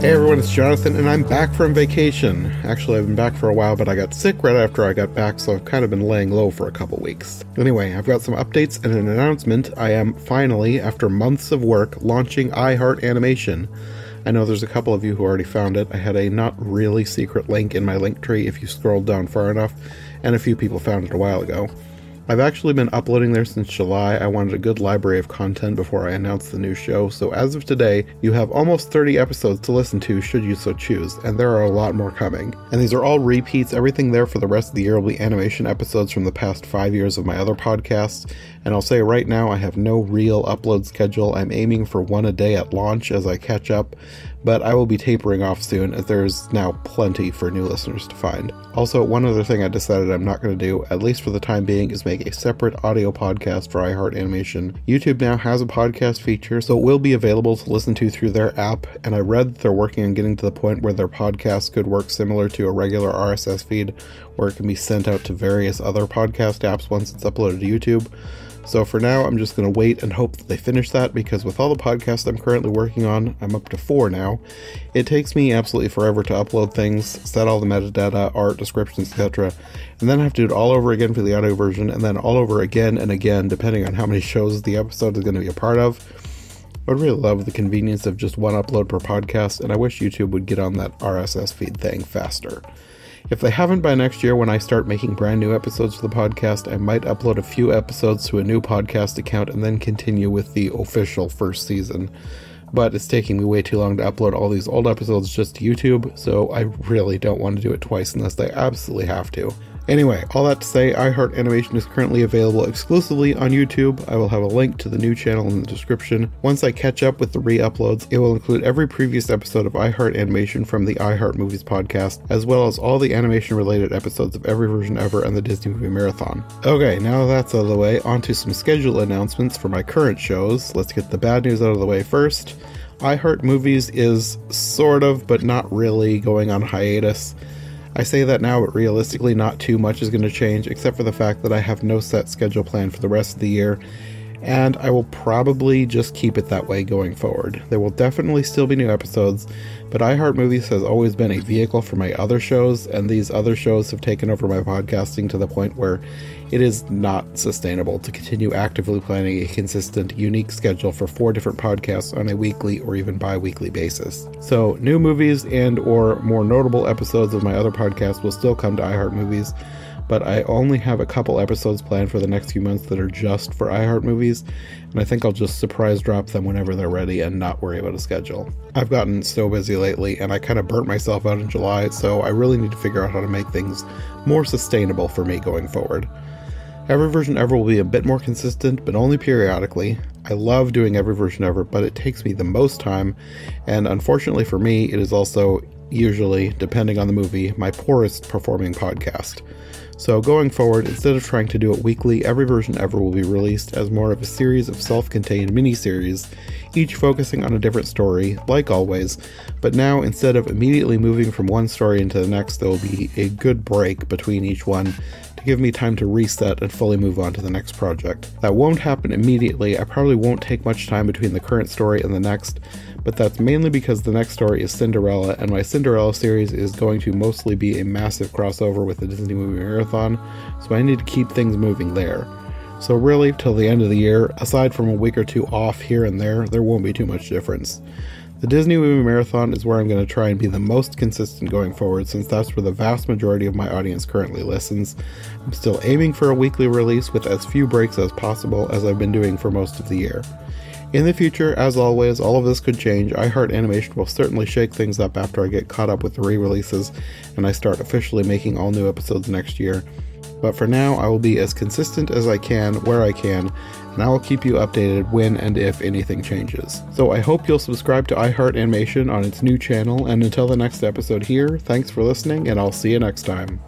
Hey everyone, it's Jonathan, and I'm back from vacation. Actually, I've been back for a while, but I got sick right after I got back, so I've kind of been laying low for a couple weeks. Anyway, I've got some updates and an announcement. I am finally, after months of work, launching iHeart Animation. I know there's a couple of you who already found it. I had a not really secret link in my link tree if you scrolled down far enough, and a few people found it a while ago. I've actually been uploading there since July. I wanted a good library of content before I announced the new show, so as of today, you have almost 30 episodes to listen to should you so choose, and there are a lot more coming. And these are all repeats. Everything there for the rest of the year will be animation episodes from the past five years of my other podcasts. And I'll say right now, I have no real upload schedule. I'm aiming for one a day at launch as I catch up, but I will be tapering off soon as there's now plenty for new listeners to find. Also, one other thing I decided I'm not going to do, at least for the time being, is make a separate audio podcast for iHeart Animation. YouTube now has a podcast feature, so it will be available to listen to through their app, and I read they're working on getting to the point where their podcast could work similar to a regular RSS feed, where it can be sent out to various other podcast apps once it's uploaded to YouTube. So for now, I'm just going to wait and hope that they finish that because with all the podcasts I'm currently working on, I'm up to four now. It takes me absolutely forever to upload things, set all the metadata, art, descriptions, etc., and then I have to do it all over again for the audio version, and then all over again and again, depending on how many shows the episode is going to be a part of. I would really love the convenience of just one upload per podcast, and I wish YouTube would get on that RSS feed thing faster. If they haven't by next year, when I start making brand new episodes for the podcast, I might upload a few episodes to a new podcast account and then continue with the official first season. But it's taking me way too long to upload all these old episodes just to YouTube, so I really don't want to do it twice unless I absolutely have to. Anyway, all that to say, iHeart Animation is currently available exclusively on YouTube. I will have a link to the new channel in the description. Once I catch up with the re uploads, it will include every previous episode of iHeart Animation from the iHeart Movies podcast, as well as all the animation related episodes of every version ever and the Disney Movie Marathon. Okay, now that's out of the way, on to some schedule announcements for my current shows. Let's get the bad news out of the way first. iHeart Movies is sort of, but not really, going on hiatus. I say that now, but realistically, not too much is going to change, except for the fact that I have no set schedule plan for the rest of the year, and I will probably just keep it that way going forward. There will definitely still be new episodes, but iHeartMovies has always been a vehicle for my other shows, and these other shows have taken over my podcasting to the point where it is not sustainable to continue actively planning a consistent, unique schedule for four different podcasts on a weekly or even bi-weekly basis. So, new movies and or more notable episodes of my other podcasts will still come to iHeart Movies but I only have a couple episodes planned for the next few months that are just for iHeart movies, and I think I'll just surprise drop them whenever they're ready and not worry about a schedule. I've gotten so busy lately, and I kind of burnt myself out in July, so I really need to figure out how to make things more sustainable for me going forward. Every version ever will be a bit more consistent, but only periodically. I love doing every version ever, but it takes me the most time, and unfortunately for me, it is also usually, depending on the movie, my poorest performing podcast. So, going forward, instead of trying to do it weekly, every version ever will be released as more of a series of self contained mini-series, each focusing on a different story, like always, but now instead of immediately moving from one story into the next, there will be a good break between each one to give me time to reset and fully move on to the next project. That won't happen immediately, I probably won't take much time between the current story and the next, but that's mainly because the next story is Cinderella, and my Cinderella series is going to mostly be a massive crossover with the Disney Movie so I need to keep things moving there. So, really, till the end of the year, aside from a week or two off here and there, there won't be too much difference. The Disney Movie Marathon is where I'm going to try and be the most consistent going forward, since that's where the vast majority of my audience currently listens. I'm still aiming for a weekly release with as few breaks as possible, as I've been doing for most of the year. In the future, as always, all of this could change. iHeart Animation will certainly shake things up after I get caught up with the re releases and I start officially making all new episodes next year. But for now, I will be as consistent as I can where I can, and I will keep you updated when and if anything changes. So I hope you'll subscribe to iHeart Animation on its new channel, and until the next episode here, thanks for listening, and I'll see you next time.